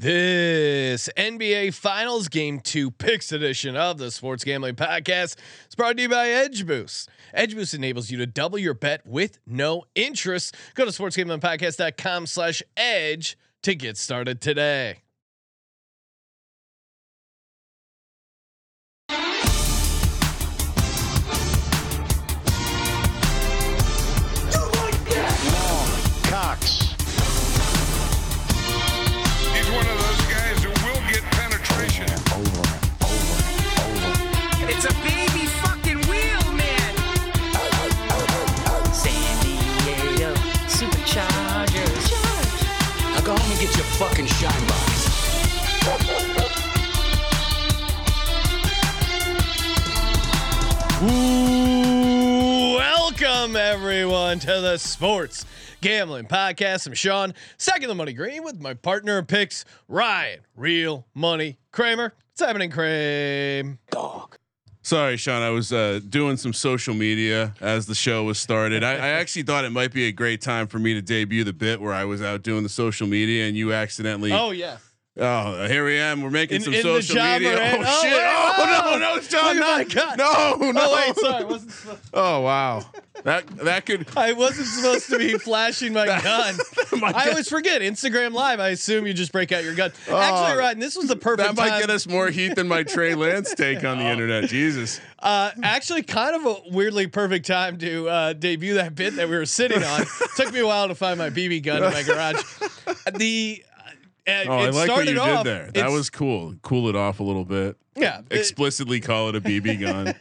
This NBA Finals Game 2 Picks edition of the Sports Gambling Podcast is brought to you by Edge Boost. Edge Boost enables you to double your bet with no interest. Go to sportsgamblingpodcast.com slash edge to get started today. Fucking shine box. Welcome everyone to the Sports Gambling Podcast. I'm Sean, second the money green with my partner picks, Ryan, real money Kramer. What's happening, Kramer? Sorry, Sean. I was uh, doing some social media as the show was started. I, I actually thought it might be a great time for me to debut the bit where I was out doing the social media and you accidentally. Oh yeah. Oh, here we am. We're making In- some in social media. Oh, oh, shit! wait, oh oh. no, no, John, Look not, no, no. Oh wait, sorry. Wasn't supposed, Oh wow, that that could. I wasn't supposed to be flashing my gun. My I always forget Instagram Live. I assume you just break out your gun. Actually, Ryan, this was the perfect That might time. get us more heat than my Trey Lance take on the internet. Jesus. Uh, actually, kind of a weirdly perfect time to uh, debut that bit that we were sitting on. Took me a while to find my BB gun in my garage. The uh, Oh, it I like what you off, did there. That was cool. Cool it off a little bit. yeah. it- Explicitly call it a BB gun.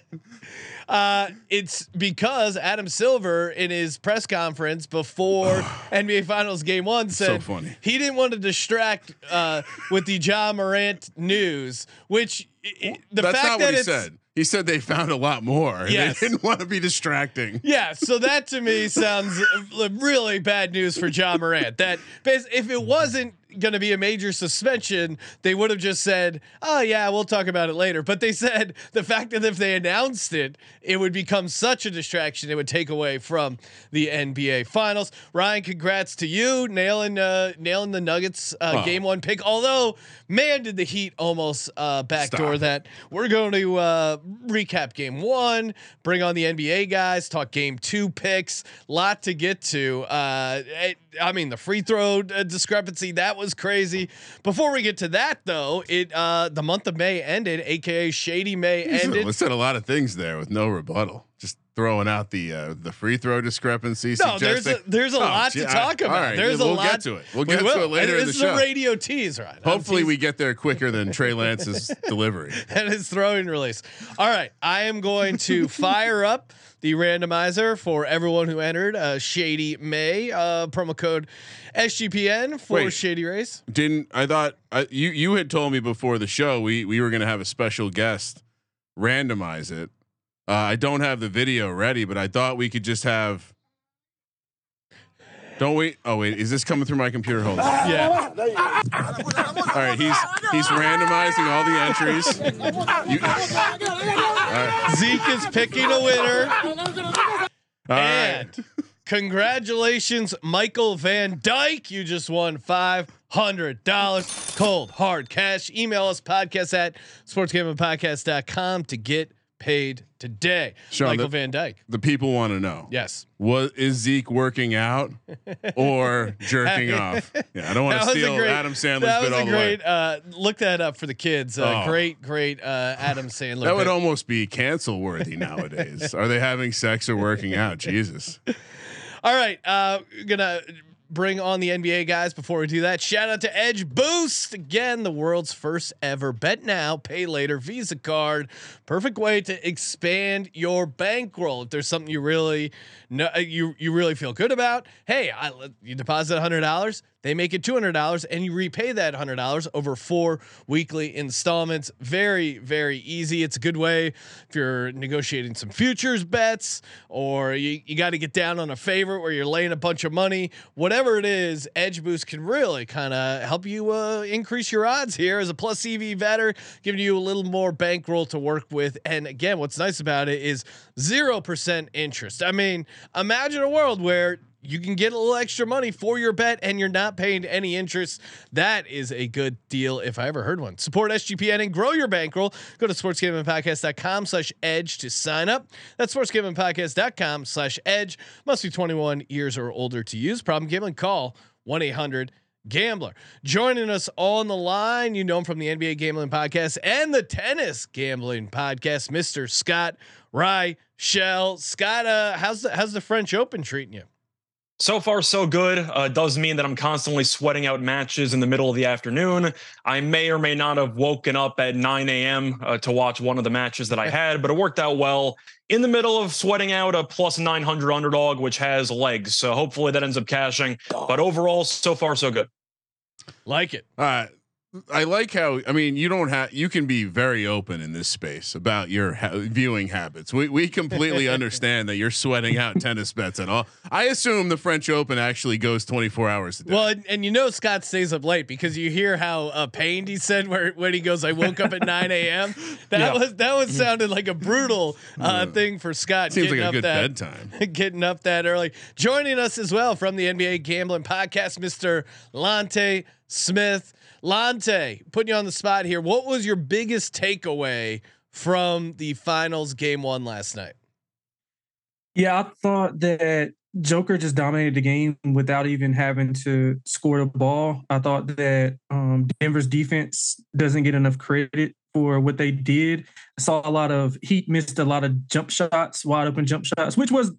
Uh, it's because Adam Silver in his press conference before NBA Finals Game One said funny. he didn't want to distract uh, with the Ja Morant news, which the That's fact not that what he said. He said they found a lot more. Yes. They didn't want to be distracting. Yeah, so that to me sounds uh, really bad news for Ja Morant. That if it wasn't going to be a major suspension, they would have just said, "Oh yeah, we'll talk about it later." But they said the fact that if they announced it, it would become such a distraction, it would take away from the NBA Finals. Ryan, congrats to you nailing uh, nailing the Nuggets uh, Oh. game one pick. Although, man, did the Heat almost uh, backdoor Stop. that. We're going to uh, recap game one, bring on the NBA guys, talk game two picks. Lot to get to. Uh, it- I mean, the free throw uh, discrepancy that was crazy. Before we get to that, though, it uh, the month of May ended, aka Shady May ended. We said a lot of things there with no rebuttal. Just throwing out the uh, the free throw discrepancy. No, there's a there's a Oh, lot gee, to talk all about. right, there's we'll a lot get to it. We'll get will. to it later And in the it's show. a radio tease, right? Hopefully, we get there quicker than Trey Lance's delivery. and his throwing release. All right, I am going to fire up the randomizer for everyone who entered uh, Shady May uh, promo code SGPN for Wait. Shady Rays. Didn't I thought I, you you had told me before the show we we were going to have a special guest randomize it. Uh, I don't have the video ready, but I thought we could just have. Don't wait. Oh wait, is this coming through my computer? Hold on. Yeah, All right, he's he's randomizing all the entries. You, Zeke is picking a winner, all right. and congratulations, Michael Van Dyke. You just won five hundred dollars, cold hard cash. Email us podcast at sportsgamblingpodcast.com to get paid today. Sean, Michael the- Van Dyke. The people want to know. Yes. Was is Zeke working out or jerking off? Yeah, I don't want to That was a steal great- Adam Sandler's That bit was all a the way. great. Uh, look that up for the kids. Uh, Oh. Great, great. Uh, Adam Sandler. That would almost be cancel worthy nowadays. Are they having sex or working out? Jesus. All right, uh, gonna bring on the NBA guys before we do that. Shout out to Edge Boost again, the world's first ever bet now, pay later Visa card. Perfect way to expand your bankroll. If there's something you really know, you you really feel good about, hey, I, you deposit hundred dollars. They make it two hundred dollars, and you repay that hundred dollars over four weekly installments. Very, very easy. It's a good way if you're negotiating some futures bets, or you, you got to get down on a favorite where you're laying a bunch of money. Whatever it is, Edge Boost can really kind of help you uh, increase your odds here as a plus EV bettor, giving you a little more bankroll to work with. And again, what's nice about it is zero percent interest. I mean, imagine a world where you can get a little extra money for your bet and you're not paying any interest. That is a good deal if I ever heard one. Support SGPN and grow your bankroll. Go to sportsgamblingpodcast.com slash edge to sign up. That's sportsgamblingpodcast.com slash edge. Must be 21 years or older to use. Problem gambling, call 1 800 Gambler. Joining us on the line, you know him from the NBA Gambling Podcast and the Tennis Gambling Podcast, Mr. Scott Rye Shell. Scott, uh, how's the how's the French Open treating you? So far, so good. Uh, does mean that I'm constantly sweating out matches in the middle of the afternoon. I may or may not have woken up at 9 a.m. Uh, to watch one of the matches that I had, but it worked out well in the middle of sweating out a plus 900 underdog, which has legs. So hopefully that ends up cashing. But overall, so far, so good. Like it. Uh, I like how I mean you don't have you can be very open in this space about your ha- viewing habits. We we completely understand that you're sweating out tennis bets at all. I assume the French Open actually goes 24 hours a day. Well, and, and you know Scott stays up late because you hear how uh, pained he said where when he goes, "I woke up at 9 a.m." That Yeah. was that was sounded like a brutal uh, thing for Scott. Seems like getting a up good that, bedtime. getting up that early. Joining us as well from the NBA Gambling Podcast, Mr. Lonte Smith. Lonte, putting you on the spot here. What was your biggest takeaway from the finals game one last night? Yeah, I thought that Joker just dominated the game without even having to score the ball. I thought that um, Denver's defense doesn't get enough credit for what they did. I saw a lot of Heat missed a lot of jump shots, wide open jump shots, which was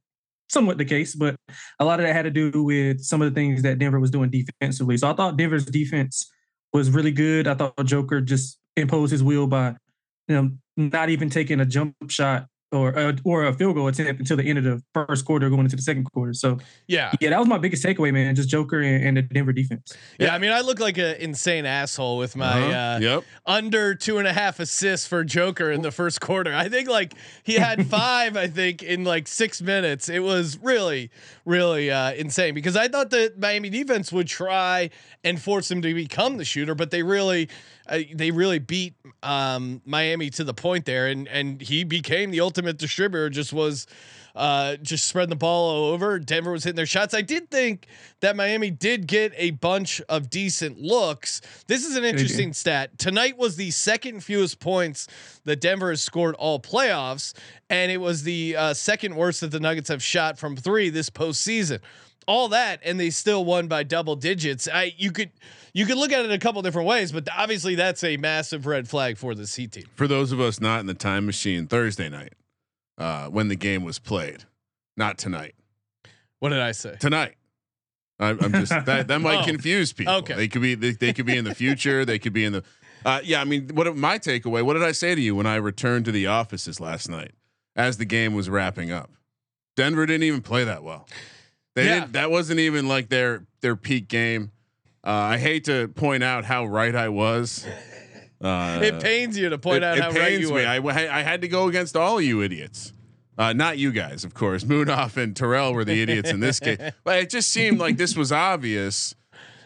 somewhat the case, but a lot of that had to do with some of the things that Denver was doing defensively. So I thought Denver's defense was really good. I thought Joker just imposed his will by you know not even taking a jump shot or uh, or a field goal attempt until the end of the first quarter, going into the second quarter. So Yeah. yeah, that was my biggest takeaway, man. Just Joker and, and the Denver defense. Yeah, I mean, I look like an insane asshole with my Uh-huh. uh, yep. under two and a half assists for Joker in the first quarter. I think like he had five, I think, in like six minutes. It was really, really uh, insane because I thought the Miami defense would try and force him to become the shooter, but they really, uh, they really beat um, Miami to the point there, and and he became the ultimate distributor. Just was. Uh, just spreading the ball all over. Denver was hitting their shots. I did think that Miami did get a bunch of decent looks. This is an interesting stat. Tonight was the second fewest points that Denver has scored all playoffs, and it was the uh, second worst that the Nuggets have shot from three this postseason. All that, and they still won by double digits. I you could you could look at it a couple different ways, but obviously that's a massive red flag for the C team. For those of us not in the time machine, Thursday night, uh, when the game was played, not tonight. What did I say? Tonight. I'm, I'm just that that might Oh, confuse people. okay. They could be they, they could be in the future. They could be in the. Uh, yeah, I mean, what my takeaway? What did I say to you when I returned to the offices last night as the game was wrapping up? Denver didn't even play that well. They Yeah. didn't. That wasn't even like their their peak game. Uh, I hate to point out how right I was. Uh, it pains you to point it, out it how pains right you me. were. I, I had to go against all you idiots. Uh, not you guys, of course. Munaf and Terrell were the idiots in this case. But it just seemed like this was obvious.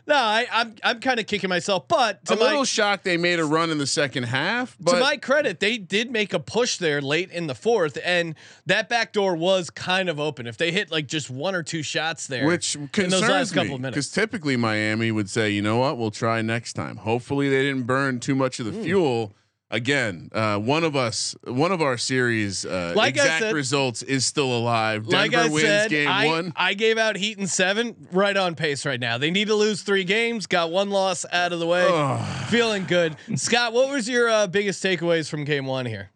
No, I, I'm I'm kind of kicking myself, but to a my little shocked they made a run in the second half. But to my credit, they did make a push there late in the fourth, and that back door was kind of open. If they hit like just one or two shots there, which in concerns those last couple me of minutes, because typically Miami would say, you know what, we'll try next time. Hopefully they didn't burn too much of the Hmm. fuel. Again, uh, one of us, one of our series uh, Like exact said- results is still alive. like Denver I wins said, game I, one. I gave out Heat in seven, right on pace right now. They need to lose three games. Got one loss out of the way, feeling good. Scott, what was your uh, biggest takeaways from game one here?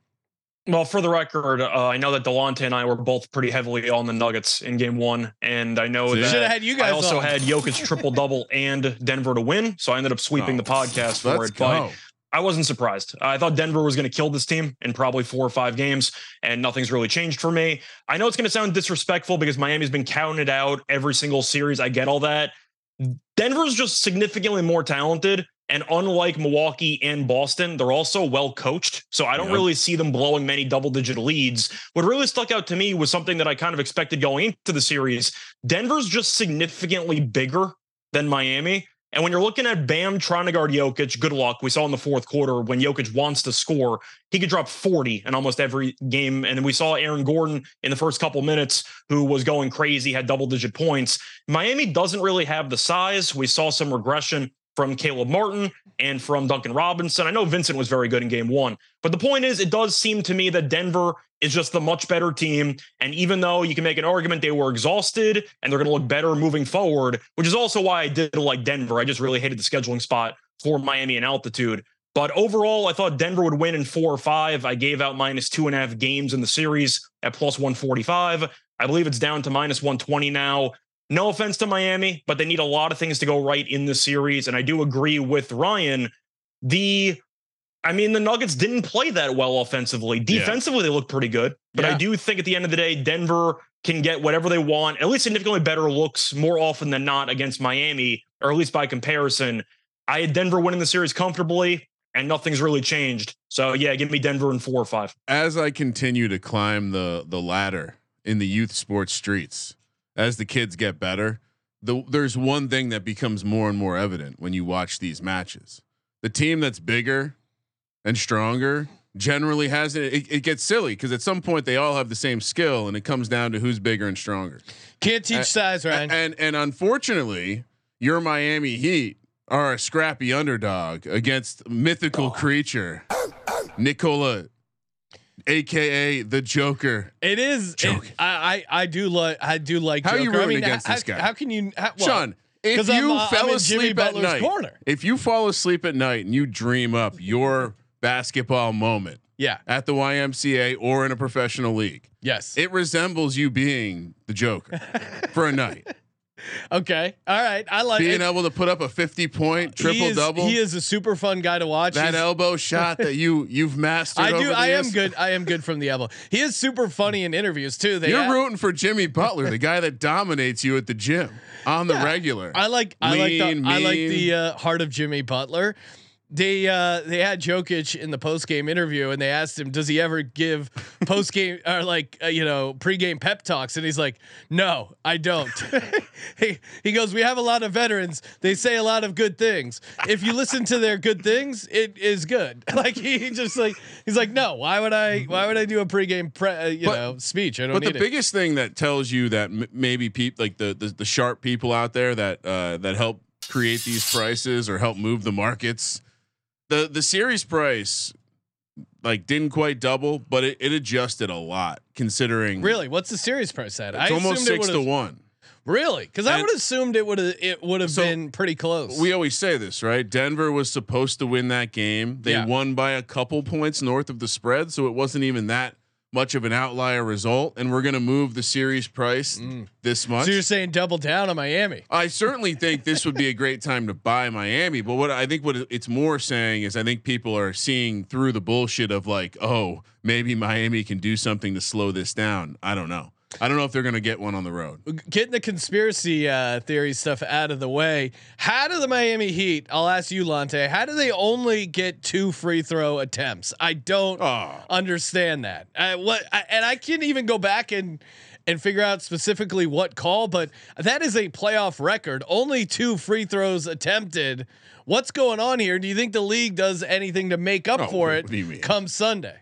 Well, for the record, uh, I know that Delonte and I were both pretty heavily on the Nuggets in game one. And I know See? that Shoulda had you guys I also on. had Jokic triple double and Denver to win. So I ended up sweeping Oh, the podcast for Let's it. But go. I wasn't surprised. I thought Denver was going to kill this team in probably four or five games, and nothing's really changed for me. I know it's going to sound disrespectful because Miami's been counted out every single series. I get all that. Denver's just significantly more talented. And unlike Milwaukee and Boston, they're also well coached. So I don't really see them blowing many double digit leads. What really stuck out to me was something that I kind of expected going into the series. Denver's just significantly bigger than Miami. And when you're looking at Bam trying to guard Jokic, good luck. We saw in the fourth quarter when Jokic wants to score, he could drop 40 in almost every game. And then we saw Aaron Gordon in the first couple minutes, who was going crazy, had double digit points. Miami doesn't really have the size. We saw some regression from Caleb Martin and from Duncan Robinson. I know Vincent was very good in game one, but the point is, it does seem to me that Denver is just the much better team. And even though you can make an argument they were exhausted and they're going to look better moving forward, which is also why I did like Denver. I just really hated the scheduling spot for Miami and altitude. But overall, I thought Denver would win in four or five. I gave out minus two and a half games in the series at plus 145. I believe it's down to minus 120 now. No offense to Miami, but they need a lot of things to go right in the series. And I do agree with Ryan. The, I mean, the Nuggets didn't play that well offensively. Yeah. Defensively, they look pretty good. But I do think at the end of the day, Denver can get whatever they want, at least significantly better looks more often than not against Miami, or at least by comparison. I had Denver winning the series comfortably, and nothing's really changed. So yeah, give me Denver in four or five. as I continue to climb the the ladder in the youth sports streets, as the kids get better, the, there's one thing that becomes more and more evident when you watch these matches. The team that's bigger and stronger generally has it. It, it gets silly because at some point they all have the same skill, and it comes down to who's bigger and stronger. Can't teach Uh, size, Ryan. And and unfortunately, your Miami Heat are a scrappy underdog against mythical creature Nikola, aka the Joker. It is. it- I, I I do like I do like. How are you Joker. I mean, against how, this guy? How can you, how, well, Sean, if you uh, fell asleep at night, corner. if you fall asleep at night and you dream up your basketball moment Yeah. at the YMCA or in a professional league, Yes. it resembles you being the Joker for a night, okay. All right. I like being it. able to put up a fifty-point He triple is- double. He is a super fun guy to watch. that He's- elbow shot that you you've mastered. I do. I am good. I am good from the elbow. He is super funny in interviews too. They You're a- rooting for Jimmy Butler, the guy that dominates you at the gym on the Yeah. regular. I like I like the I like the uh, heart of Jimmy Butler. They uh they had Jokic in the post game interview and they asked him, does he ever give post game or like uh, you know pregame pep talks? And he's like, no, I don't. he he goes, we have a lot of veterans. They say a lot of good things. If you listen to their good things, it is good. Like he just like he's like, no, why would I why would I do a pregame pre, uh, you But- know speech? I don't but the it. biggest thing that tells you that m- maybe people like the, the the sharp people out there that uh, that help create these prices or help move the markets, the the series price like didn't quite double, but it, it adjusted a lot considering Really, what's the series price at? it's almost assumed it six to one. Really? Because I would have assumed it would have it would have So, been pretty close. We always say this, right? Denver was supposed to win that game. They Yeah. won by a couple points north of the spread, so it wasn't even that much of an outlier result. And we're going to move the series price mm. this much. so you're saying double down on Miami? I certainly think this would be a great time to buy Miami, but what I think what it's more saying is I think people are seeing through the bullshit of like, oh, maybe Miami can do something to slow this down. I don't know. I don't know if they're going to get one on the road. Getting the conspiracy uh, theory stuff out of the way. How do the Miami Heat? I'll ask you, Lonte. How do they only get two free throw attempts? I don't Oh. understand that. I, what? I, and I can't even go back and and figure out specifically what call, but that is a playoff record. Only two free throws attempted. What's going on here? Do you think the league does anything to make up Oh, for it do you mean? come Sunday?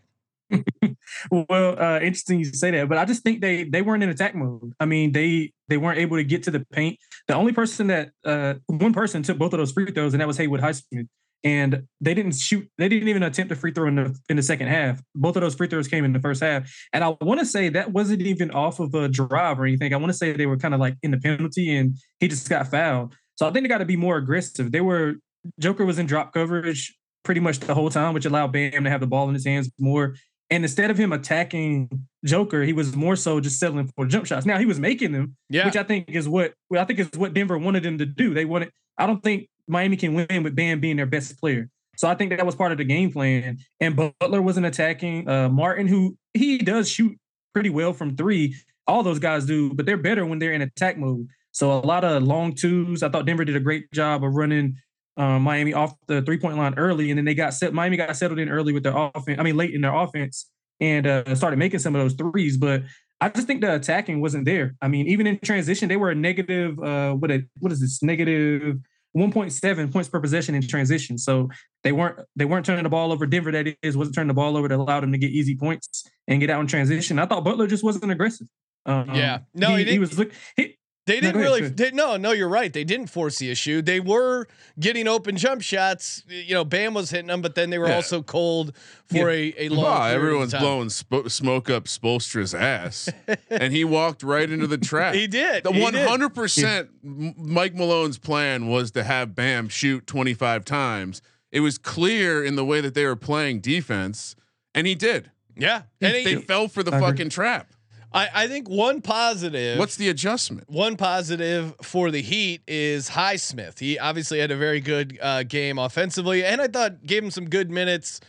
Well, uh, interesting you say that, but I just think they they weren't in attack mode. I mean, they they weren't able to get to the paint. The only person that uh, one person took both of those free throws, and that was Haywood Highsmith. And they didn't shoot. They didn't even attempt a free throw in the in the second half. Both of those free throws came in the first half. And I want to say that wasn't even off of a drive or anything. I want to say they were kind of like in the penalty, and he just got fouled. So I think they got to be more aggressive. They were Joker was in drop coverage pretty much the whole time, which allowed Bam to have the ball in his hands more. And instead of him attacking Joker, he was more so just settling for jump shots. Now he was making them, Yeah. which I think is what well, I think is what Denver wanted him to do. They wanted. I don't think Miami can win with Bam being their best player. So I think that was part of the game plan. And Butler wasn't attacking uh, Martin, who he does shoot pretty well from three. All those guys do, but they're better when they're in attack mode. So a lot of long twos. I thought Denver did a great job of running um, Miami off the three point line early, and then they got set. Miami got settled in early with their offense. I mean, late in their offense, and uh, started making some of those threes. But I just think the attacking wasn't there. I mean, even in transition, they were a negative. Uh, what a, what is this negative? 1.7 points per possession in transition. So they weren't they weren't turning the ball over. Denver, that is, wasn't turning the ball over to allow them to get easy points and get out in transition. I thought Butler just wasn't aggressive. Um, Yeah. No, he he, didn't- was look. He, They didn't really. They, no, no, you're right. They didn't force the issue. They were getting open jump shots. You know, Bam was hitting them, but then they were Yeah. also cold for a, a long. Wow, period of everyone's time. blowing sp- smoke up Spoelstra's ass, and he walked right into the trap. He did. The He one did. hundred percent Mike Malone's plan was to have Bam shoot twenty five times. It was clear in the way that they were playing defense, and he did. Yeah, and They he, fell for the I agree. fucking trap. I, I think one positive. What's the adjustment? one positive for the Heat is Highsmith. He obviously had a very good uh, game offensively, and I thought gave him some good minutes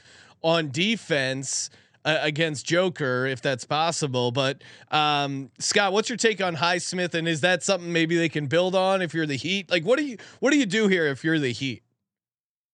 on defense uh, against Joker, if that's possible. But um, Scott, what's your take on Highsmith, and is that something maybe they can build on if you're the Heat? Like, what do you what do you do here if you're the Heat?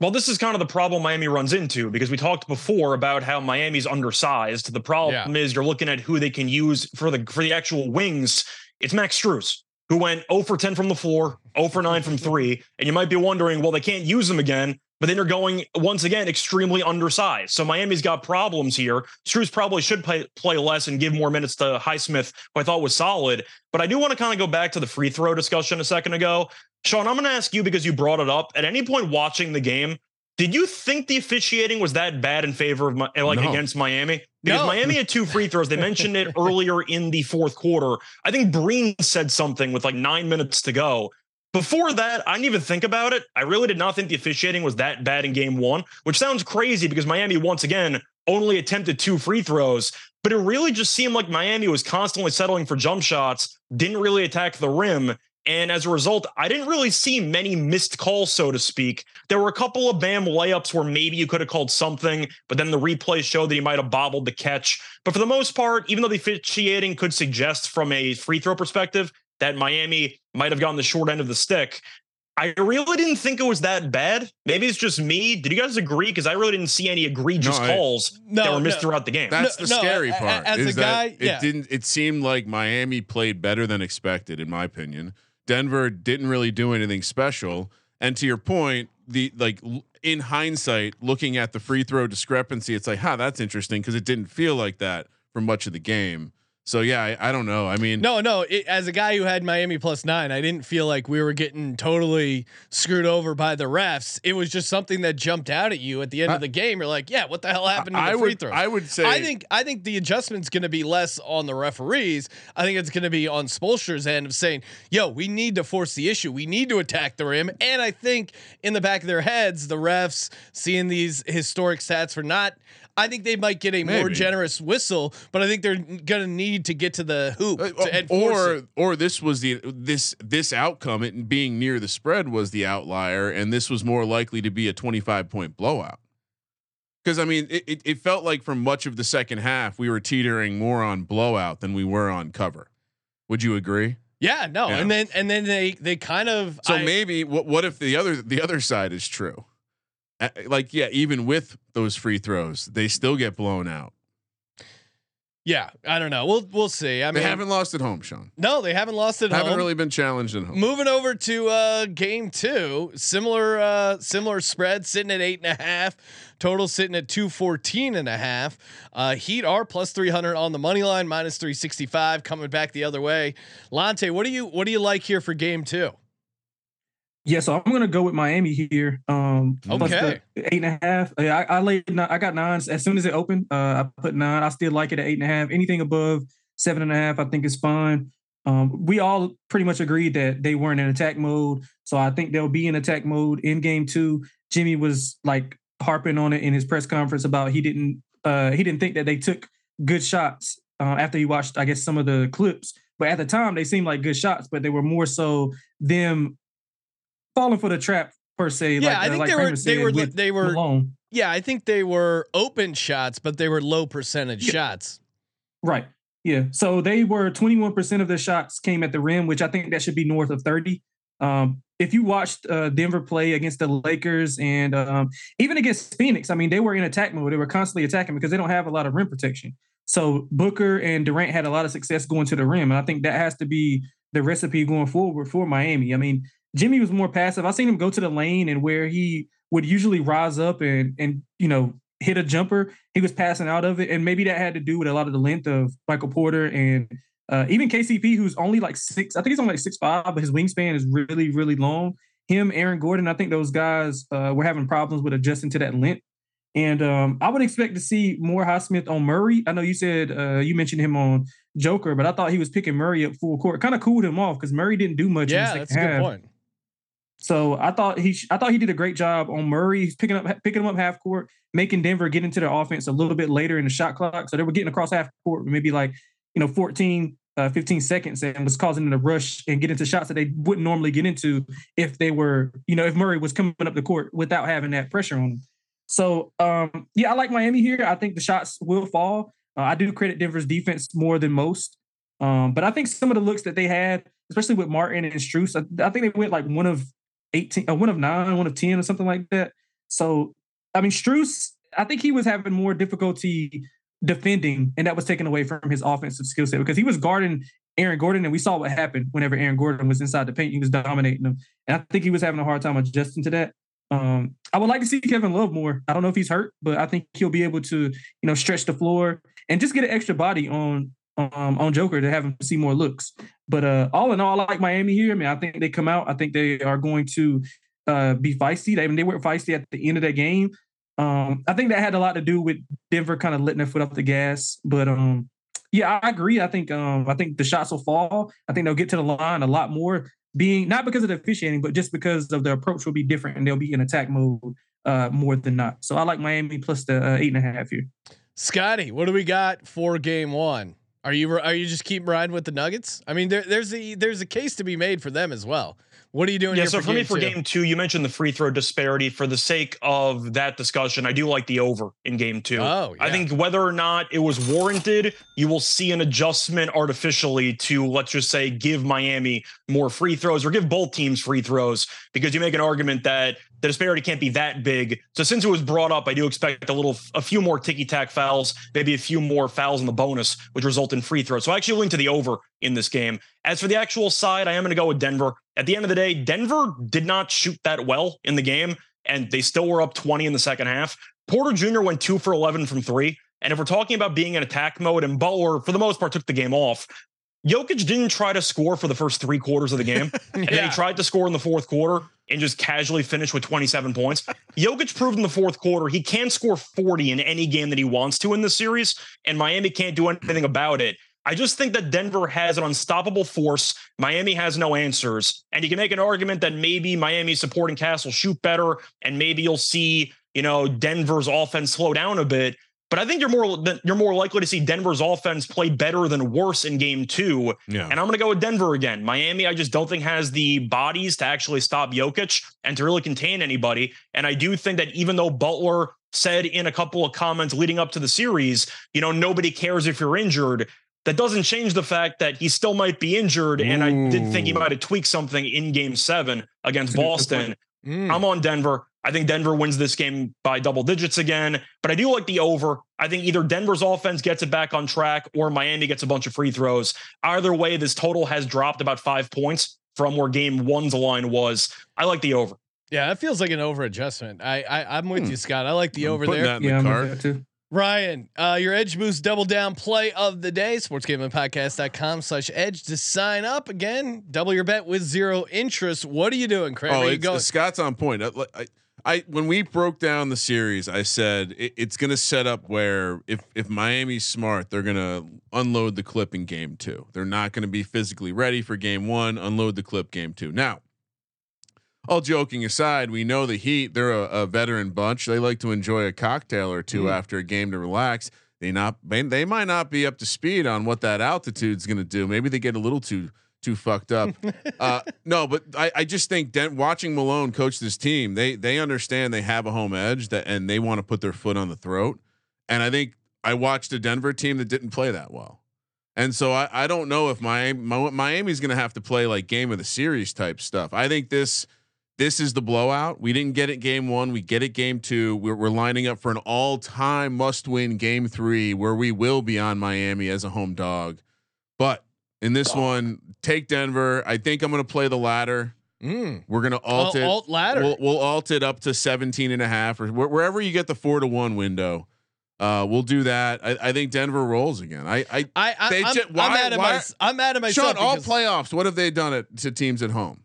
Well, this is kind of the problem Miami runs into because we talked before about how Miami's undersized. The problem is you're looking at who they can use for the for the actual wings. It's Max Strus, who went 0 for 10 from the floor, 0 for 9 from three, and you might be wondering, well, they can't use him again. But then you're going once again extremely undersized. So Miami's got problems here. Struess probably should play play less and give more minutes to Highsmith, who I thought was solid. But I do want to kind of go back to the free throw discussion a second ago. Sean, I'm going to ask you because you brought it up. At any point watching the game, did you think the officiating was that bad in favor of Mi- eh, like No. against Miami? Because No. Miami had two free throws. They mentioned it earlier in the fourth quarter. I think Breen said something with like nine minutes to go. Before that, I didn't even think about it. I really did not think the officiating was that bad in game one, which sounds crazy because Miami, once again, only attempted two free throws. But it really just seemed like Miami was constantly settling for jump shots, didn't really attack the rim. And as a result, I didn't really see many missed calls, so to speak. There were a couple of Bam layups where maybe you could have called something, but then the replay showed that he might have bobbled the catch. But for the most part, even though the officiating could suggest from a free throw perspective that Miami might have gotten the short end of the stick, I really didn't think it was that bad. Maybe it's just me. Did you guys agree? Because I really didn't see any egregious No, I- calls No, that were missed no. throughout the game. That's No, the no, scary a- a- part. as is a that guy, it yeah. didn't. It seemed like Miami played better than expected, in my opinion. Denver didn't really do anything special. And to your point, the like in hindsight, looking at the free throw discrepancy, it's like, huh, that's interesting because it didn't feel like that for much of the game. So yeah, I, I don't know. I mean, No, no. It, as a guy who had Miami plus nine, I didn't feel like we were getting totally screwed over by the refs. It was just something that jumped out at you at the end I- of the game. You're like, yeah, what the hell happened to I the free would throws? I would say I think I think the adjustment's going to be less on the referees. I think it's going to be on Spoelstra's end of saying, "Yo, we need to force the issue. We need to attack the rim." And I think in the back of their heads, the refs seeing these historic stats for not. I think they might get a more generous whistle, but I think they're going to need to get to the hoop Uh, to enforce or it. or this was the this this outcome it being near the spread was the outlier and this was more likely to be a 25 point blowout. Because i mean it, it, it felt like for much of the second half we were teetering more on blowout than we were on cover. Would you agree? Yeah, no, Yeah. and then and then they they kind of so I- maybe what what if the other the other side is true like yeah even with those free throws they still get blown out yeah, I don't know. We'll we'll see. I they mean, haven't lost at home sean no, they haven't lost at home. haven't really been challenged at home Moving over to uh, game two, similar uh, similar spread, sitting at eight and a half. Total sitting at 214 and a half. Uh, Heat are plus 300 on the money line, minus 365 coming back the other way. Lonte, what do you what do you like here for game two? Yeah, so I'm gonna go with Miami here. Um, Okay. eight and a half. Yeah, I, I laid. ni- I got nines as soon as it opened. Uh, I put nine. I still like it at eight and a half. Anything above seven and a half, I think is fine. Um, we all pretty much agreed that they weren't in attack mode, so I think they'll be in attack mode in game two. Jimmy was like harping on it in his press conference about he didn't uh, he didn't think that they took good shots uh, after he watched I guess some of the clips, but at the time they seemed like good shots, but they were more so them falling for the trap per se. Yeah, like, I uh, think like they were they were they were Malone. yeah, I think they were open shots, but they were low percentage Yeah. shots. Right. Yeah. So they were 21% of their shots came at the rim, which I think that should be north of 30. Um, if you watched uh, Denver play against the Lakers and um, even against Phoenix, I mean, they were in attack mode. They were constantly attacking because they don't have a lot of rim protection. So Booker and Durant had a lot of success going to the rim. And I think that has to be the recipe going forward for Miami. I mean, Jimmy was more passive. I seen him go to the lane and where he would usually rise up and and you know hit a jumper, he was passing out of it, and maybe that had to do with a lot of the length of Michael Porter and uh, even KCP, who's only like six. I think he's only like six five, but his wingspan is really really long. Him, Aaron Gordon, I think those guys uh, were having problems with adjusting to that length. And um, I would expect to see more Highsmith on Murray. I know you said uh, you mentioned him on Joker, but I thought he was picking Murray up full court. Kind of cooled him off because Murray didn't do much. Yeah, that's a good half. point. So I thought he, I thought he did a great job on Murray. He's picking up, picking him up half court, making Denver get into their offense a little bit later in the shot clock. So they were getting across half court, maybe like you know 14, uh, 15 seconds, and was causing them to rush and get into shots that they wouldn't normally get into if they were, you know, if Murray was coming up the court without having that pressure on him. So um, yeah, I like Miami here. I think the shots will fall. Uh, I do credit Denver's defense more than most. Um, but I think some of the looks that they had, especially with Martin and Strus, I, I think they went like one of 18, uh, one of nine, one of 10, or something like that. So, I mean, Strus, I think he was having more difficulty defending, and that was taken away from his offensive skill set because he was guarding Aaron Gordon, and we saw what happened whenever Aaron Gordon was inside the paint. He was dominating them. And I think he was having a hard time adjusting to that. Um, I would like to see Kevin Love more. I don't know if he's hurt, but I think he'll be able to, you know, stretch the floor and just get an extra body on um, on Joker to have him see more looks. But uh, all in all, I like Miami here. I mean, I think they come out. I think they are going to uh, be feisty. I mean, they were feisty at the end of that game. Um, I think that had a lot to do with Denver kind of letting their foot off the gas. But um, yeah, I agree. I think um, I think the shots will fall. I think they'll get to the line a lot more. Being not because of the officiating, but just because of the approach will be different, and they'll be in attack mode uh, more than not. So I like Miami plus the uh, eight and a half here. Scotty, what do we got for game one? Are you are you just keep riding with the Nuggets? I mean, there, there's a there's a case to be made for them as well. What are you doing? Yeah, so for, for me, for two? game two, you mentioned the free throw disparity. For the sake of that discussion, I do like the over in game two. Oh, I think whether or not it was warranted, you will see an adjustment artificially to, let's just say, give Miami more free throws or give both teams free throws because you make an argument that the disparity can't be that big. So since it was brought up, I do expect a little, a few more ticky tack fouls, maybe a few more fouls in the bonus, which result in free throws. So I actually lean to the over in this game. As for the actual side, I am going to go with Denver. At the end of the day, Denver did not shoot that well in the game, and they still were up 20 in the second half. Porter Jr. went two for 11 from three. And if we're talking about being in attack mode, and Butler, for the most part, took the game off, Jokic didn't try to score for the first three quarters of the game. And then he tried to score in the fourth quarter and just casually finished with 27 points. Jokic proved in the fourth quarter he can score 40 in any game that he wants to in the series, and Miami can't do anything about it. I just think that Denver has an unstoppable force. Miami has no answers. And you can make an argument that maybe Miami's supporting cast will shoot better, and maybe you'll see, you know, Denver's offense slow down a bit. But I think you're more you're more likely to see Denver's offense play better than worse in game two. Yeah. And I'm going to go with Denver again. Miami, I just don't think has the bodies to actually stop Jokic and to really contain anybody. And I do think that even though Butler said in a couple of comments leading up to the series, you know, nobody cares if you're injured. That doesn't change the fact that he still might be injured. And I did think he might have tweaked something in game seven against That's a good Boston. Mm. I'm on Denver. I think Denver wins this game by double digits again, but I do like the over. I think either Denver's offense gets it back on track or Miami gets a bunch of free throws. Either way, this total has dropped about five points from where game one's line was. I like the over. Yeah, that feels like an over adjustment. I, I I'm with Hmm. you, Scott. I like the I'm over putting there. that in Yeah, the with card. that too. Ryan, uh, your Edge Boost Double Down play of the day, sportsgamblingpodcast.com slash edge to sign up again. Double your bet with zero interest. What are you doing, Craig? Oh, Where you it's, going? Scott's on point. I, I, I when we broke down the series, I said it, it's going to set up where if if Miami's smart, they're going to unload the clip in game two. They're not going to be physically ready for game one. Unload the clip game two. Now, all joking aside, we know the Heat. They're a, a veteran bunch. They like to enjoy a cocktail or two mm-hmm. after a game to relax. They not they might not be up to speed on what that altitude's going to do. Maybe they get a little too too fucked up. uh, no, but I, I just think Den- watching Malone coach this team, they they understand they have a home edge that and they want to put their foot on the throat. And I think I watched a Denver team that didn't play that well. And so I, I don't know if Miami Mi- Miami's going to have to play like game of the series type stuff. I think this this is the blowout. We didn't get it game one. We get it game two. We're, we're lining up for an all time must win game three where we will be on Miami as a home dog. But in this one, take Denver. I think I'm going to play the latter. Mm. We're gonna alt Oh, it. alt ladder. We'll, we'll alt it up to 17 and a half or wh- wherever you get the four to one window. Uh, we'll do that. I, I think Denver rolls again. I, I, I, I They I'm, ju- I'm mad at why- my, I'm mad at myself. Sean, all playoffs. What have they done it to teams at home?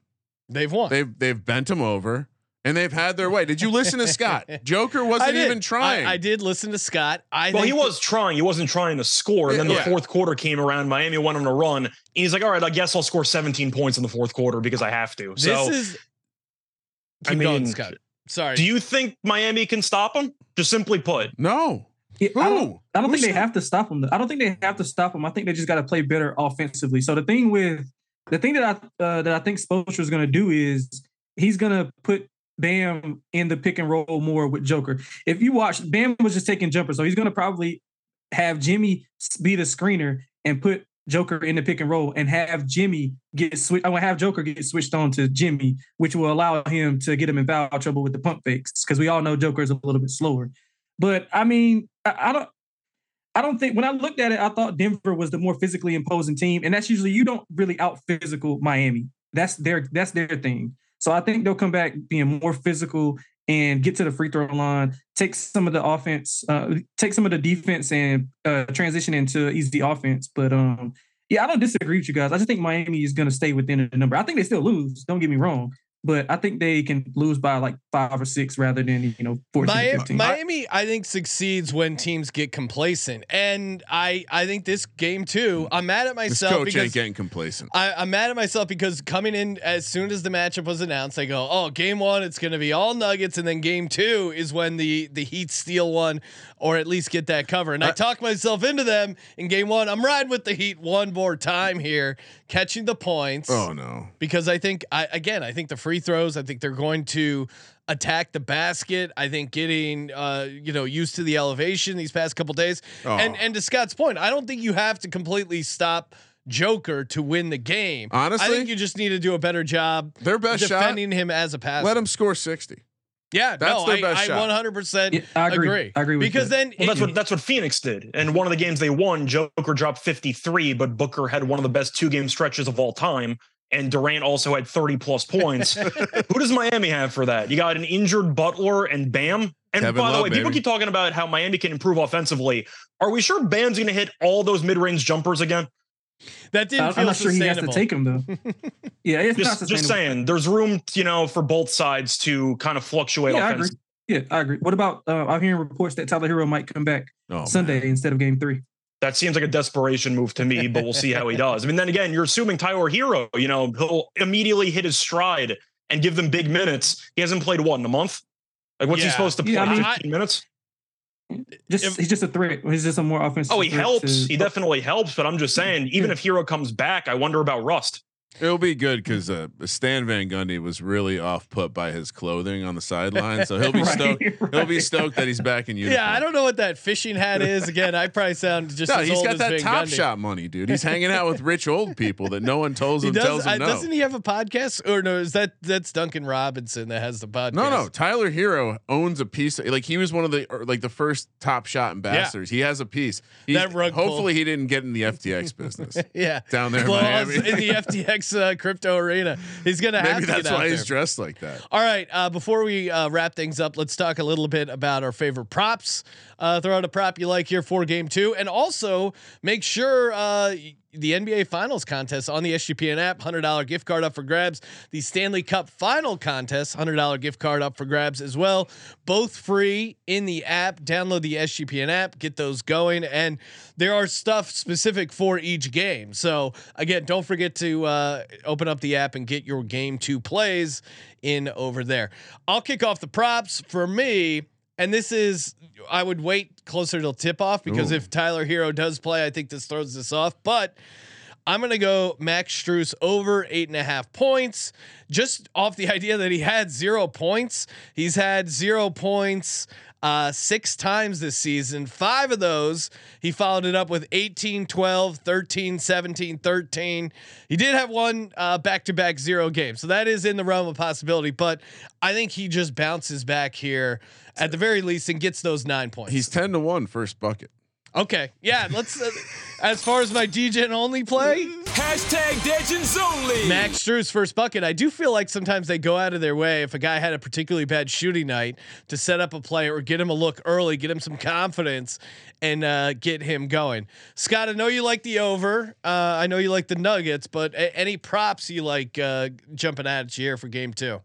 they've won. They've they've bent them over and they've had their way. Did you listen to Scott? Joker wasn't even trying. I, I did listen to Scott. I Well, he think was trying. He wasn't trying to score. And then the fourth quarter came around. Miami went on a run. And he's like, all right, I guess I'll score 17 points in the fourth quarter because I have to. This So, is. I Keep going, mean, Scott. Sorry. do you think Miami can stop him? Just simply put. no. Yeah, I don't, Who? I don't think they have to stop him. I don't think they have to stop him. I think they just got to play better offensively. So the thing with the thing that I uh, that I think Spoelstra is going to do is he's going to put Bam in the pick and roll more with Joker. If you watch, Bam was just taking jumpers, so he's going to probably have Jimmy be the screener and put Joker in the pick and roll, and have Jimmy get switched. I will have Joker get switched on to Jimmy, which will allow him to get him in foul trouble with the pump fakes because we all know Joker is a little bit slower. But I mean, I, I don't. I don't think when I looked at it, I thought Denver was the more physically imposing team, and that's usually you don't really out physical Miami. That's their that's their thing. So I think they'll come back being more physical and get to the free throw line, take some of the offense, uh, take some of the defense, and uh, transition into easy offense. But um, yeah, I don't disagree with you guys. I just think Miami is going to stay within the number. I think they still lose. Don't get me wrong, but I think they can lose by like five or six rather than you know fourteen. Miami, 15. Miami, I think succeeds when teams get complacent, and I, I think this game too. I'm mad at myself This myself coach because ain't getting complacent. I, I'm mad at myself because coming in as soon as the matchup was announced, I go, "Oh, game one, it's going to be all Nuggets," and then game two is when the the Heat steal one, or at least get that cover. And I, I- talked myself into them in game one. I'm riding with the Heat one more time here, catching the points Oh no. because I think I again I think the free throws I think they're going to attack the basket. I think getting uh you know used to the elevation these past couple days. And Oh. and to Scott's point, I don't think you have to completely stop Joker to win the game. Honestly, I think you just need to do a better job Their best shot. defending him as a passer. Let him score 60. Yeah, that's no, their I, best I shot. 100% Yeah, I agree. agree. I agree with because that. then Well, that's what that's what Phoenix did. And one of the games they won, Joker dropped 53, but Booker had one of the best two game stretches of all time. And Durant also had 30 plus points. Who does Miami have for that? You got an injured Butler and Bam. And Kevin by the Love, way, people keep talking about how Miami can improve offensively. Are we sure Bam's going to hit all those mid range jumpers again? That didn't I- feel I'm not sure he has to sustainable. take them though. yeah, it's Just, sustainable. just saying, there's room, you know, for both sides to kind of fluctuate Yeah, I agree. Yeah, I agree. What about uh, I'm hearing reports that Tyler Herro might come back Oh, Sunday man. instead of Game Three. That seems like a desperation move to me, but we'll see how he does. I mean, then again, you're assuming Tyler Herro, you know, he'll immediately hit his stride and give them big minutes. He hasn't played what in a month? Like, what's he supposed to play? Yeah, I mean- 15 minutes? Just If- he's just a threat. He's just a more offensive. Oh, he helps. to- He definitely helps. But I'm just saying, even Yeah. if Herro comes back, I wonder about Rust. It'll be good because uh, Stan Van Gundy was really off put by his clothing on the sideline, so he'll be Right, stoked. He'll be stoked that he's back in uniform. Yeah, I don't know what that fishing hat is. Again, I probably sound just No, as he's old got as that Van top Gundy. shot money, dude. He's hanging out with rich old people that no one tells He him does. tells Uh, him no. Doesn't he have a podcast? Or no? Is that that's Duncan Robinson that has the podcast? No, no. Tyler Herro owns a piece. Of, like he was one of the like the first top shot ambassadors. He has a piece. He's, That rug pull. hopefully he didn't get in the FTX business Yeah. down there in Well, Miami. in the FTX uh, crypto arena, he's gonna have Maybe to that's why there. he's dressed like that. All right. Uh, before we uh, wrap things up, let's talk a little bit about our favorite props. Uh, throw out a prop you like here for game two, and also make sure uh, the NBA Finals contest on the SGPN app, hundred dollar gift card up for grabs. The Stanley Cup Final contest, hundred dollar gift card up for grabs as well. Both free in the app. Download the SGPN app, get those going, and there are stuff specific for each game. So again, don't forget to uh, open up the app and get your game two plays in over there. I'll kick off the props for me. And this is, I would wait closer till tip off because Ooh. if Tyler Herro does play, I think this throws this off. But I'm going to go Max Strus over eight and a half points, just off the idea that he had zero points. He's had zero points uh, six times this season. Five of those, he followed it up with 18, 12, 13, 17, 13. He did have one back to back zero game. So that is in the realm of possibility. But I think he just bounces back here at the very least and gets those nine points. He's ten to one first bucket. Okay, yeah. Let's. Uh, as far as my DJ only play, Hashtag Degens only. Max Strus first bucket. I do feel like sometimes they go out of their way if a guy had a particularly bad shooting night to set up a play or get him a look early, get him some confidence, and uh, get him going. Scott, I know you like the over. Uh, I know you like the Nuggets, but a- any props you like uh, jumping out at you here for game two?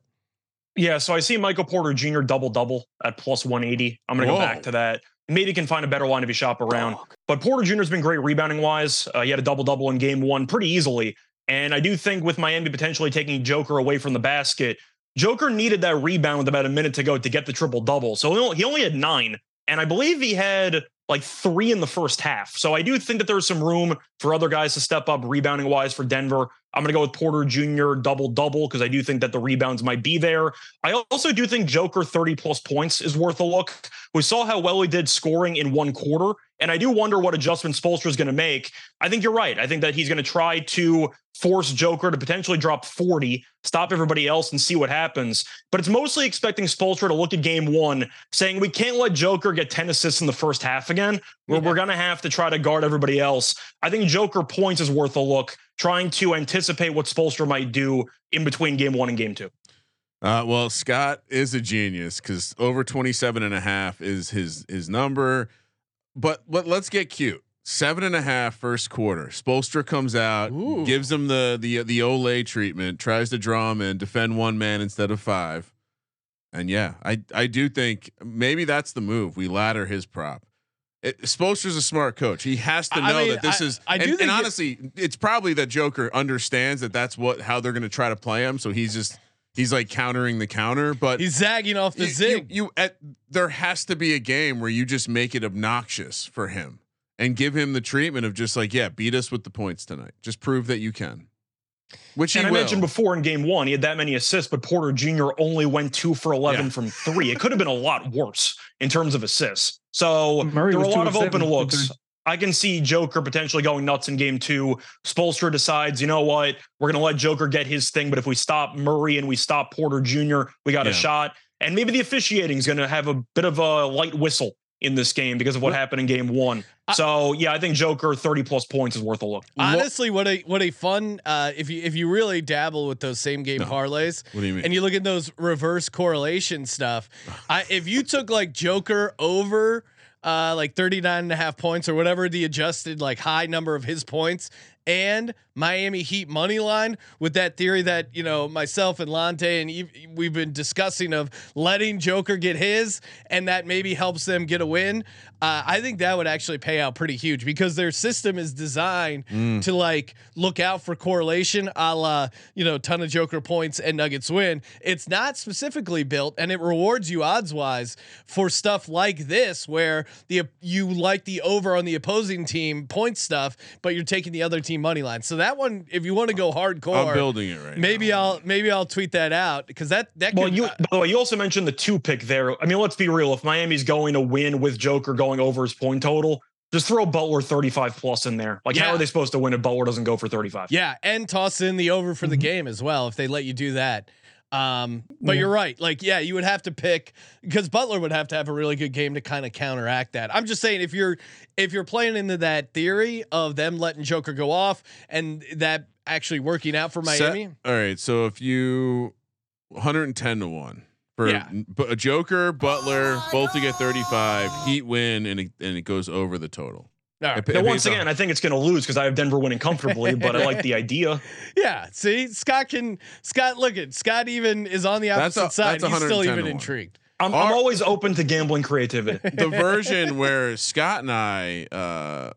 Yeah, so I see Michael Porter Jr. double double at plus 180. I'm going to go back to that. Maybe can find a better line if you shop around. But Porter Jr. has been great rebounding wise. Uh, he had a double double in game one pretty easily. And I do think with Miami potentially taking Joker away from the basket, Joker needed that rebound with about a minute to go to get the triple double. So he only had nine. And I believe he had like three in the first half. So I do think that there's some room for other guys to step up rebounding wise for Denver. I'm going to go with Porter Jr. double double because I do think that the rebounds might be there. I also do think Joker 30 plus points is worth a look. We saw how well he did scoring in one quarter. And I do wonder what adjustments Spoelstra is going to make. I think you're right. I think that he's going to try to force Joker to potentially drop 40, stop everybody else, and see what happens. But it's mostly expecting Spoelstra to look at game one, saying we can't let Joker get 10 assists in the first half again. Where we're going to have to try to guard everybody else. I think Joker points is worth a look, trying to anticipate what Spoelstra might do in between game one and game two. Uh, well, Scott is a genius because over 27 and a half is his his number. But let, let's get cute. Seven and a half first quarter. Spoelstra comes out, Ooh. gives him the the the Olay treatment, tries to draw him in, defend one man instead of five. And yeah, I I do think maybe that's the move. We ladder his prop. It, a smart coach. He has to I know mean, that this I- is. I do and, think and it- honestly, it's probably that Joker understands that that's what how they're going to try to play him. So he's just he's like countering the counter. But He's zagging off the you, zig. You, you at, there has to be a game where you just make it obnoxious for him and give him the treatment of just like, yeah, beat us with the points tonight. Just prove that you can. Which And I will. mentioned before in game one, he had that many assists, but Porter Jr. only went two for 11 Yeah. from three. It could have been a lot worse in terms of assists. So Murray there were a lot of of open looks. three. I can see Joker potentially going nuts in game two. Spoelstra decides, you know what? We're going to let Joker get his thing. But if we stop Murray and we stop Porter Jr., we got Yeah. a shot. And maybe the officiating is going to have a bit of a light whistle in this game because of what happened in game one. I- so yeah, I think Joker 30 plus points is worth a look. Honestly, what a what a fun uh, if you if you really dabble with those same game No. parlays what do you mean? and you look at those reverse correlation stuff, I if you took like Joker over uh like 39 and a half points or whatever the adjusted like high number of his points and Miami Heat money line with that theory that you know myself and Lonte and Eve- we've been discussing of letting Joker get his and that maybe helps them get a win. Uh, I think that would actually pay out pretty huge because their system is designed to like look out for correlation, a la you know ton of Joker points and Nuggets win. It's not specifically built and it rewards you odds wise for stuff like this where the you like the over on the opposing team point stuff, but you're taking the other team money line. So that one, if you want to go hardcore, I'm building it right maybe now. I'll maybe I'll tweet that out because that that Well, could, you uh, by the way, you also mentioned the two pick there. I mean, let's be real. If Miami's going to win with Joker going over his point total, just throw Butler 35 plus in there. Like, Yeah. how are they supposed to win if Butler doesn't go for 35? Yeah, and toss in the over for the Mm-hmm. game as well if they let you do that. Um, but Yeah. you're right. Like, yeah, you would have to pick because Butler would have to have a really good game to kind of counteract that. I'm just saying if you're if you're playing into that theory of them letting Joker go off and that actually working out for Set- Miami. all right. So if you 110 to one for Yeah. but a Joker, Butler, both to get 35, Heat win, and it, and it goes over the total. All right. It Now, it once again, off. I think it's going to lose because I have Denver winning comfortably, but I like the idea. Yeah. See, Scott can Scott look at Scott even is on the That's opposite a- side. that's He's still even intrigued. I'm, Our- I'm always open to gambling creativity. the version where Scott and I, uh,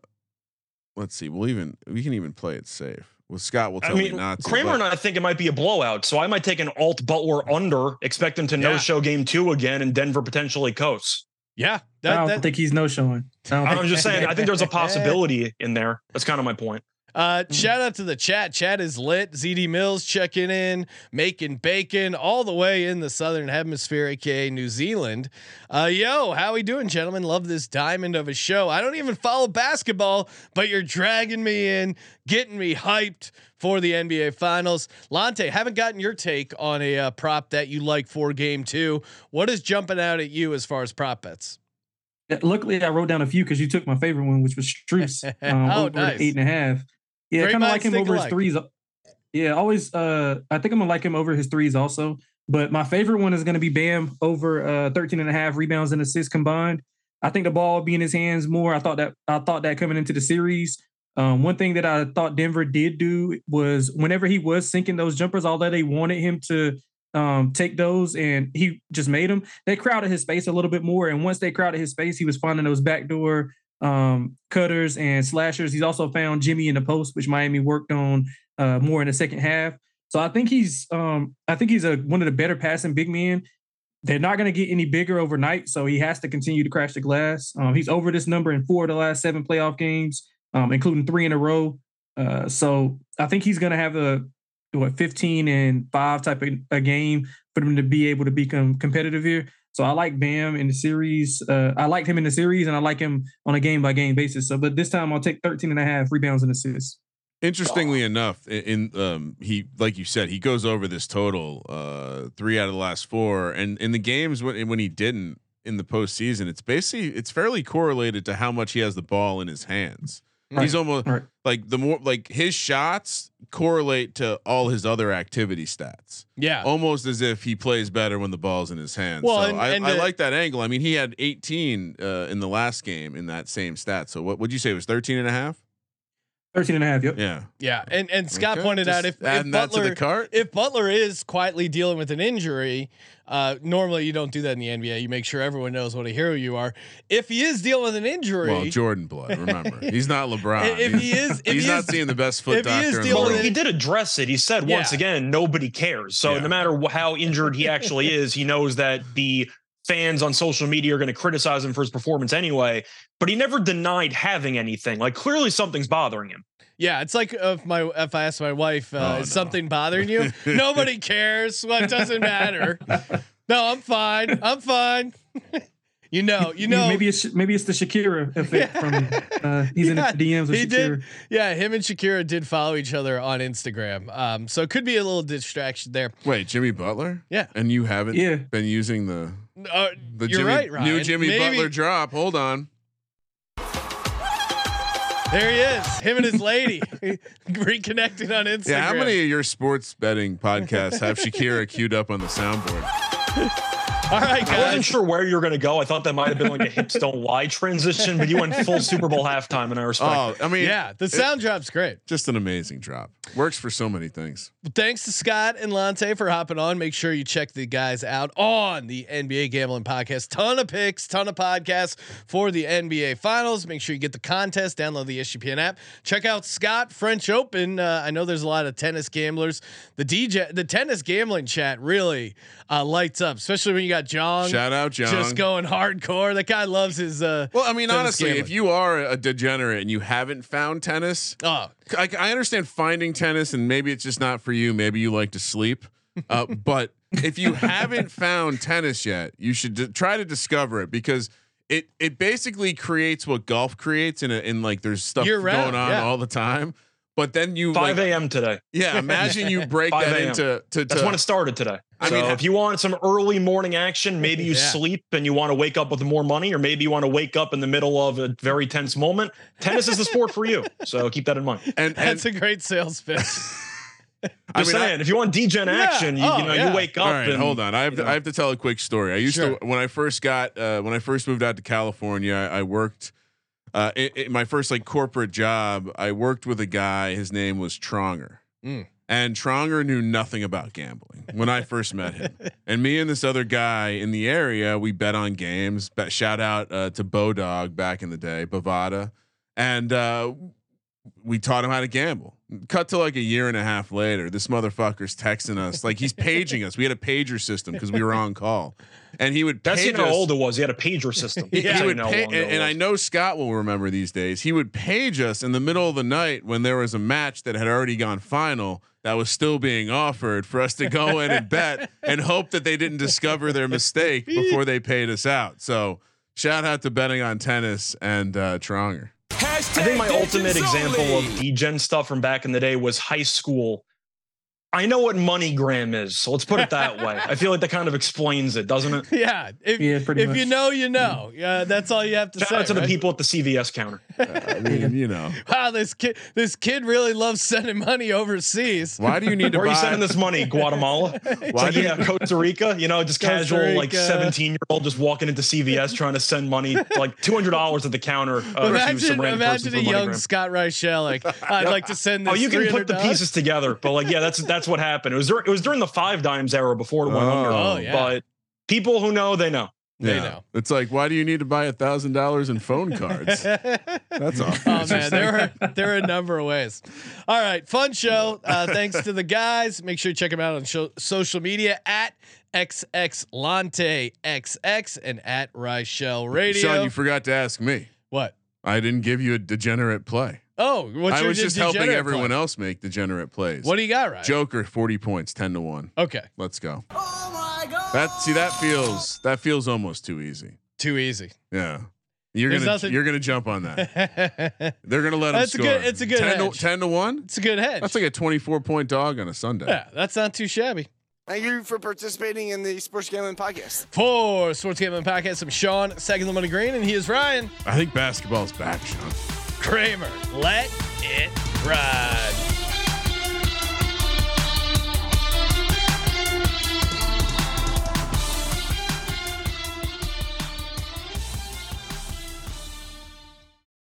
let's see, we'll even we can even play it safe. Well, Scott will I tell mean, me not to. Kramer but- and I think it might be a blowout, so I might take an alt Butler under, expect him to Yeah. no show game two again, and Denver potentially coasts. Yeah. I don't that, think he's no showing. I don't I'm just saying, I think there's a possibility in there. That's kind of my point. Uh, shout out to the chat. Chat is lit. ZD Mills checking in, making bacon all the way in the southern hemisphere, aka New Zealand. Uh, yo, how we doing, gentlemen? Love this diamond of a show. I don't even follow basketball, but you're dragging me in, getting me hyped for the NBA Finals. Lonte, haven't gotten your take on a uh, prop that you like for Game Two. What is jumping out at you as far as prop bets? Luckily, I wrote down a few because you took my favorite one, which was Strus. Um, Oh, over the nice. eight and a half. Yeah, kind of like him over his threes. Yeah, always. Uh, I think I'm gonna like him over his threes also. But my favorite one is gonna be Bam over uh 13 and a half rebounds and assists combined. I think the ball would be in his hands more. I thought that I thought that coming into the series. Um, one thing that I thought Denver did do was whenever he was sinking those jumpers, although they wanted him to um, take those and he just made them, they crowded his space a little bit more. And once they crowded his space, he was finding those backdoor um, cutters and slashers. He's also found Jimmy in the post, which Miami worked on uh, more in the second half. So I think he's um, I think he's a one of the better passing big men. They're not going to get any bigger overnight, so he has to continue to crash the glass. Um, he's over this number in four of the last seven playoff games, um, including three in a row. Uh, so I think he's going to have a what 15 and five type of a game for them to be able to become competitive here. So I like Bam in the series. Uh, I liked him in the series, and I like him on a game by game basis. So, but this time I'll take 13 and a half rebounds and assists. Interestingly enough, i- in um he like you said, he goes over this total uh three out of the last four, and in the games when when he didn't in the postseason, it's basically it's fairly correlated to how much he has the ball in his hands. He's almost Right. like the more like his shots correlate to all his other activity stats, Yeah. almost as if he plays better when the ball's in his hands. Well, so and- I, and I the- like that angle. I mean, he had 18 uh, in the last game in that same stat. So what would you say it was 13 and a half? 13 and a half. Yep. Yeah. Yeah. And and Scott Okay, pointed out if, if adding that to Butler the cart. if Butler is quietly dealing with an injury, uh, normally you don't do that in the NBA. You make sure everyone knows what a hero you are. If he is dealing with an injury, Well, Jordan blood. Remember, he's not LeBron. If he is- if he's he not is- seeing the best foot if he is doctor in the dealing Well, world. he did address it. He said once again, nobody cares. So Yeah. no matter how injured he actually is, he knows that the fans on social media are going to criticize him for his performance anyway. But he never denied having anything. Like clearly something's bothering him. yeah, it's like if my if I ask my wife, uh, Oh, is no. something bothering you? Nobody cares. Well, doesn't matter. No, I'm fine. I'm fine. you know, you know. maybe it's maybe it's the Shakira effect from uh, he's Yeah, in the DMs with he Shakira. did. Yeah, him and Shakira did follow each other on Instagram. Um, so it could be a little distraction there. Wait, Jimmy Butler? Yeah. And you haven't Yeah. been using the Uh, the you're Jimmy, right, Ryan. new Jimmy Maybe- Butler drop. Hold on. There he is. Him and his lady reconnecting on Instagram. Yeah, how many of your sports betting podcasts have Shakira queued up on the soundboard? All right, I wasn't sure where you were going to go. I thought that might have been like a hips don't lie transition, but you went full Super Bowl halftime, and I respect it. Oh, I mean, Yeah, the sound drop's great. just an amazing drop. Works for so many things. Well, thanks to Scott and Lonte for hopping on. Make sure you check the guys out on the NBA Gambling Podcast. Ton of picks, ton of podcasts for the NBA Finals. Make sure you get the contest. Download the SGPN app. Check out Scott French Open. Uh, I know there's a lot of tennis gamblers. The DJ, the tennis gambling chat really uh, lights up, especially when you got John Shout out, John. just going hardcore. That guy loves his. Uh, Well, I mean, honestly, gambling. if you are a degenerate and you haven't found tennis, oh, I, I understand finding tennis and maybe it's just not for you. Maybe you like to sleep. Uh, but if you haven't found tennis yet, you should d- try to discover it because it it basically creates what golf creates in a, in like there's stuff Year round, going on yeah. all the time. But then you 5 like, a.m. today. yeah, imagine you break 5 that a.m. into to, That's when it started today. I so mean, if you want some early morning action, maybe you Yeah. sleep and you want to wake up with more money, or maybe you want to wake up in the middle of a very tense moment. Tennis is the sport for you. So keep that in mind. and and that's a great sales pitch. I'm mean, I- saying, if you want degen action, you, Oh, you know, yeah. you wake up All right, and hold on. I have to, know. I have to tell a quick story. I used Sure. to when I first got uh, when I first moved out to California. I, I worked uh, i i- my first like corporate job. I worked with a guy. His name was Tronger, Mm. and Tronger knew nothing about gambling when I first met him. And me and this other guy in the area, we bet on games. Bet, shout out uh, to Bodog back in the day, Bovada, and uh, we taught him how to gamble. Cut to like a year and a half later, this motherfucker's texting us like he's paging us. We had a pager system because we were on call, and he would That's page how us. old it was. He had a pager system. He, That's he would pay, and, and I know Scott will remember these days. He would page us in the middle of the night when there was a match that had already gone final that was still being offered for us to go in and bet and hope that they didn't discover their mistake before they paid us out. So shout out to betting on tennis and uh, Tronger. I think my ultimate example of degen stuff from back in the day was high school. I know what MoneyGram is, so let's put it that way. I feel like that kind of explains it, doesn't it? Yeah, if, Yeah, pretty if you know, you know. Yeah, that's all you have to Shout say. out to the people at the CVS counter. I mean, you know, Wow, this kid, this kid really loves sending money overseas. why do you need to Where are you sending this money? Guatemala? Why like, yeah, Costa Rica. You know, just Costa casual, like 17 year old just walking into CVS trying to send money, like $200 at the counter. Uh, to some imagine, imagine a young MoneyGram. Scott Reichel. Like, I'd like to send this. Oh, you can put the pieces together, but like, yeah, that's that's what happened. It was dur- it was during the five dimes era before it went Oh. under. Oh, yeah. But people who know, they know. They Yeah. know. It's like, why do you need to buy a thousand dollars in phone cards? That's all. Oh man, there are there are a number of ways. All right, fun show. Uh, thanks to the guys. Make sure you check them out on show, social media at XXLonte and at Reichel Radio. Sean, you forgot to ask me. what? I didn't give you a degenerate play. Oh, what's I your was just helping everyone play? else make degenerate plays. What do you got right? Joker, forty points, ten to one. Okay, Let's go. Oh my god. That see that feels that feels almost too easy. too easy. Yeah. You're There's gonna nothing- you're gonna jump on that. They're gonna let him That's a score. good- it's a good ten to, ten to one. It's a good hedge. That's like a 24 point dog on a Sunday. yeah, that's not too shabby. Thank you for participating in the Sports Gambling Podcast. For Sports Gambling Podcast, I'm Sean, second the money green, and he is Ryan I think basketball's back, Sean. Kramer. Let it ride.